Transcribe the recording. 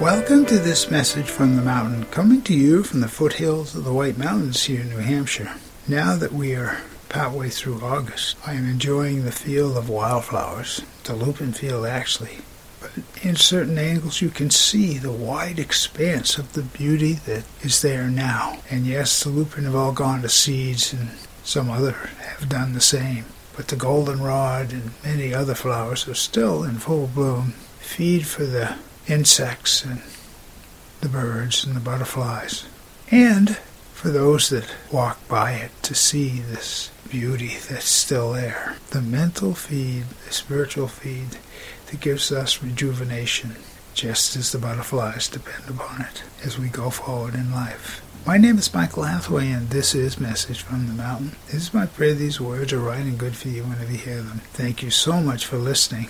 Welcome to this message from the mountain, coming to you from the foothills of the White Mountains here in New Hampshire. Now that we are partway through August, I am enjoying the field of wildflowers, the lupin field actually. But in certain angles, you can see the wide expanse of the beauty that is there now. And yes, the lupin have all gone to seeds, and some other have done the same. But the goldenrod and many other flowers are still in full bloom. Feed for the insects and the birds and the butterflies. And for those that walk by it to see this beauty that's still there. The mental feed, the spiritual feed that gives us rejuvenation, just as the butterflies depend upon it as we go forward in life. My name is Michael Hathaway, and this is Message from the Mountain. Is my prayer these words are right and good for you whenever you hear them. Thank you so much for listening.